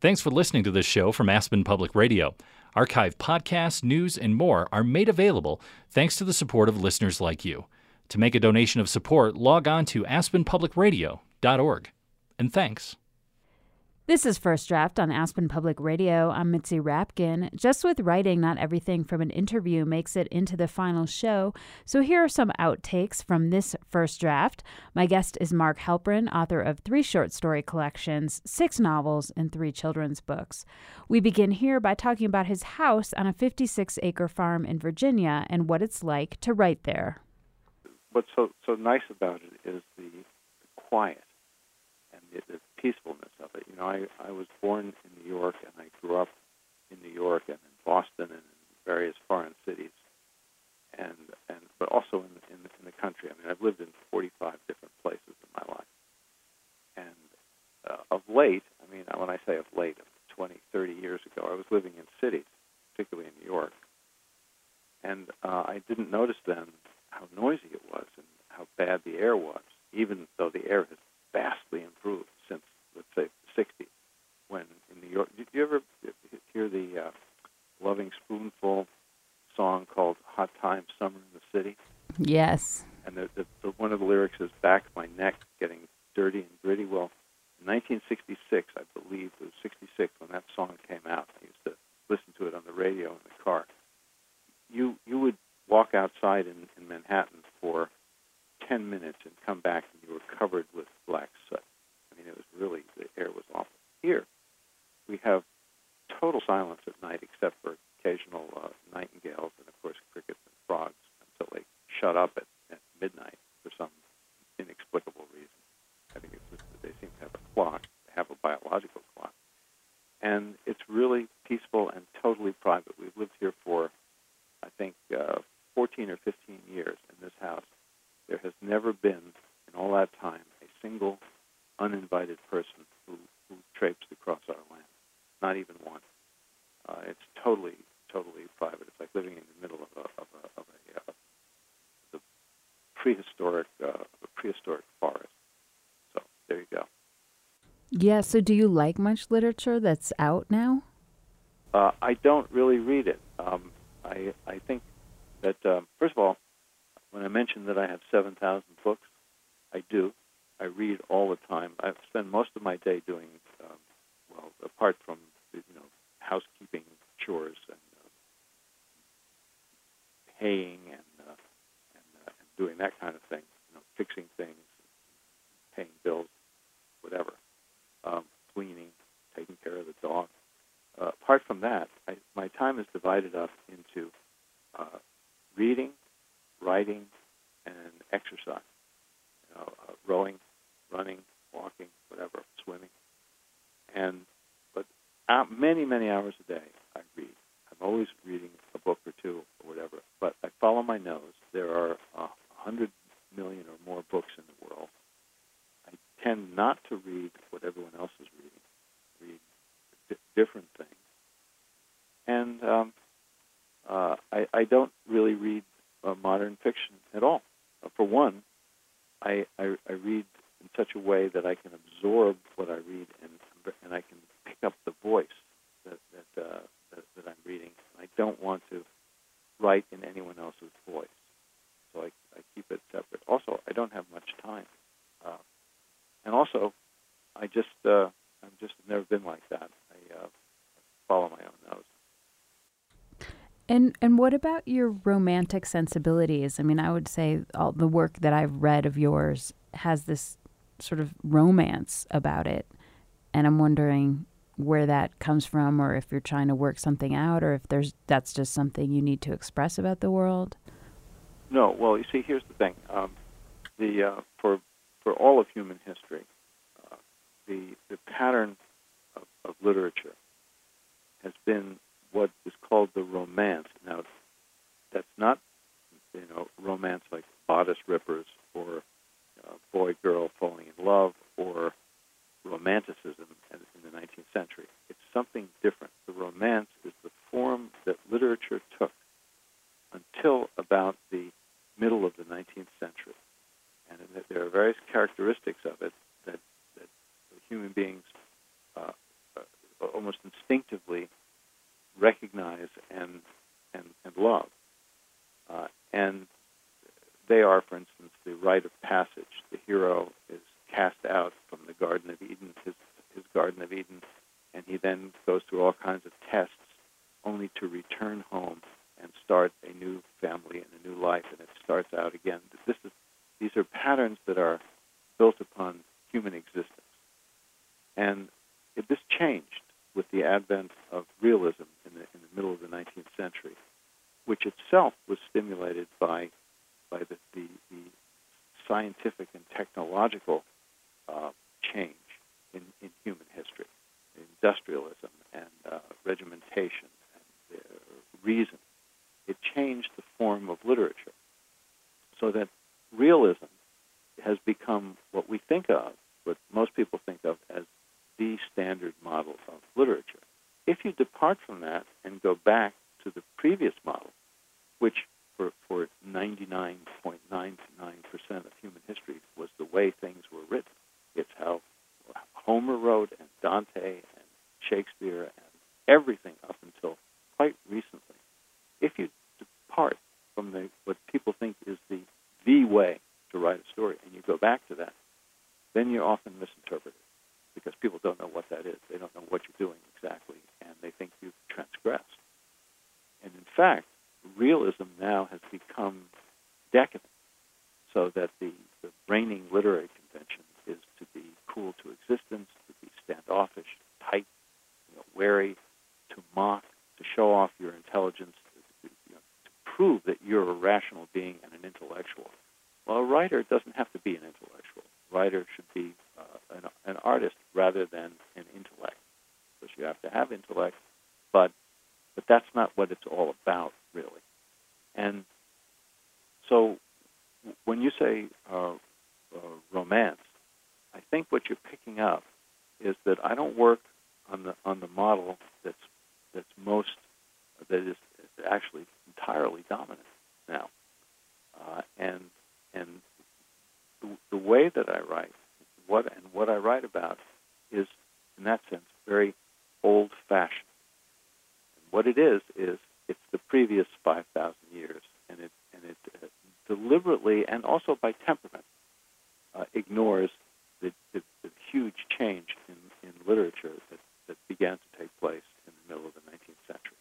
Thanks for listening to this show from Aspen Public Radio. Archive podcasts, news, and more are made available thanks to the support of listeners like you. To make a donation of support, log on to aspenpublicradio.org. And thanks. This is First Draft on Aspen Public Radio. I'm Mitzi Rapkin. Just with writing, not everything from an interview makes it into the final show. So here are some outtakes from this first draft. My guest is Mark Helprin, author of three short story collections, six novels, and three children's books. We begin here by talking about his house on a 56 acre farm in Virginia and what it's like to write there. What's so, so nice about it is the, the quiet and the, the peacefulness of it. You know, I, I was born in New York and I grew up in New York and in Boston and in various foreign cities, and and but also in in, in the country. I mean, I've lived in 45 different places in my life, and uh, of late, I mean, when I say of late, 20, 30 years ago, I was living in cities, particularly in New York, and uh, I didn't notice then how noisy it was and how bad the air was, even though the air has vastly improved let's say, the 60s, when in New York. Did you ever hear the uh, Lovin' Spoonful song called "Hot Time Summer in the City"? Yes. And the, the, the, one of the lyrics is "Back my neck, getting dirty and gritty." Well, in 1966, I believe it was 66 when that song came out. I used to listen to it on the radio in the car. You you would walk outside in, in Manhattan for 10 minutes and come back and you were covered with black soot. I mean, it was really, the air was awful. Here, we have total silence at night except for occasional uh, nightingales and, of course, crickets and frogs until they shut up at, at midnight for some inexplicable reason. I think it's just that they seem to have a clock, they have a biological clock. And it's really peaceful and totally private. We've lived here for, I think, uh, 14 or 15 years in this house there has never been, in all that time, a single uninvited person who, who traipsed across our land. Not even one. Uh, it's totally, totally private. It's like living in the middle of a, of a, of a, uh, the prehistoric, uh, a prehistoric forest. So there you go. Yeah. So, do you like much literature that's out now? Uh, I don't really read it. Um, I I think that um, first of all, when I mentioned that I have 7,000 books, I do. I read all the time. I spend most of my day doing, um, well, apart from you know housekeeping chores and uh, haying and uh, and, uh, and doing that kind of thing, you know, fixing things, paying bills, whatever, um, cleaning, taking care of the dog. Uh, apart from that, I, my time is divided up into uh, reading, writing, and exercise. You know, uh, rowing, running, walking, whatever, swimming, and but uh, many many hours a day I read. I'm always reading a book or two or whatever. But I follow my nose. There are a uh, hundred million or more books in the world. I tend not to read what everyone else is reading. Read d- different things, and um, uh, I, I don't really read uh, modern fiction at all. Uh, for one, I, I, I read in such a way that I can absorb what I read and and I can pick up the voice that that, uh, that, that I'm reading. I don't want to write in anyone else's voice, so I, I keep it separate. Also, I don't have much time, uh, and also, I just uh, I'm just never been like that. I uh, follow my own nose. And and what about your romantic sensibilities? I mean, I would say all the work that I've read of yours has this sort of romance about it. And I'm wondering where that comes from or if you're trying to work something out or if there's that's just something you need to express about the world. No, well, you see, here's the thing. Um, the uh, for for all of human history, uh, the the pattern of, of literature has been what is called the romance. Now, that's not, you know, romance like bodice rippers or uh, boy girl falling in love or romanticism in the 19th century. It's something different. The romance is the form that literature took until about the middle of the 19th century. And there are various characteristics of it that, that human beings uh, uh almost instinctively recognize and and, and love. Uh, and they are, for instance, the rite of passage. The hero is cast out from the Garden of Eden, his, his Garden of Eden, and he then goes through all kinds of tests only to return home and start a new family and a new life, and it starts out again. This is, these are patterns that are built upon human existence. And it, this changed with the advent of realism in the, in the middle of the 19th century, which itself was stimulated by, by the, the, the scientific and technological uh, change in, in human history, industrialism and uh, regimentation and uh, reason. It changed the form of literature so that realism has become what we think of, what most people think of as standard model of literature. If you depart from that and go back to the previous model, which for, for 99.99% of human history was the way things were written, it's how Homer wrote and Dante and Shakespeare and everything up until quite recently. If you depart from the what people think is the the way to write a story and you go back to that, then you're often misinterpreted because people don't know what that is. They don't know what you're doing exactly, and they think you've transgressed. And in fact, realism now has become decadent, so that the, the reigning literary convention is to be cool to existence, to be standoffish, tight, you know, wary, to mock, to show off your intelligence, to, you know, to prove that you're a rational being and an intellectual. Well, a writer doesn't have to be an intellectual. A writer should be uh, an, an artist rather than an intellect, because you have to have intellect, but but that's not what it's all about, really. And so, when you say uh, uh, romance, I think what you're picking up is that I don't work on the on the model that's that's most that is actually entirely dominant now, uh, and and the, the way that I write, what and what I write about, is in that sense very old-fashioned. And what it is is it's the previous 5,000 years, and it and it uh, deliberately and also by temperament uh, ignores the, the, the, huge change in, in literature that, that began to take place in the middle of the 19th century.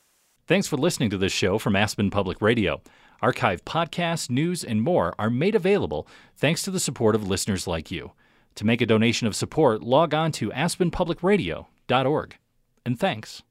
Thanks for listening to this show from Aspen Public Radio. Archive podcasts, news, and more are made available thanks to the support of listeners like you. To make a donation of support, log on to aspenpublicradio.org. And thanks.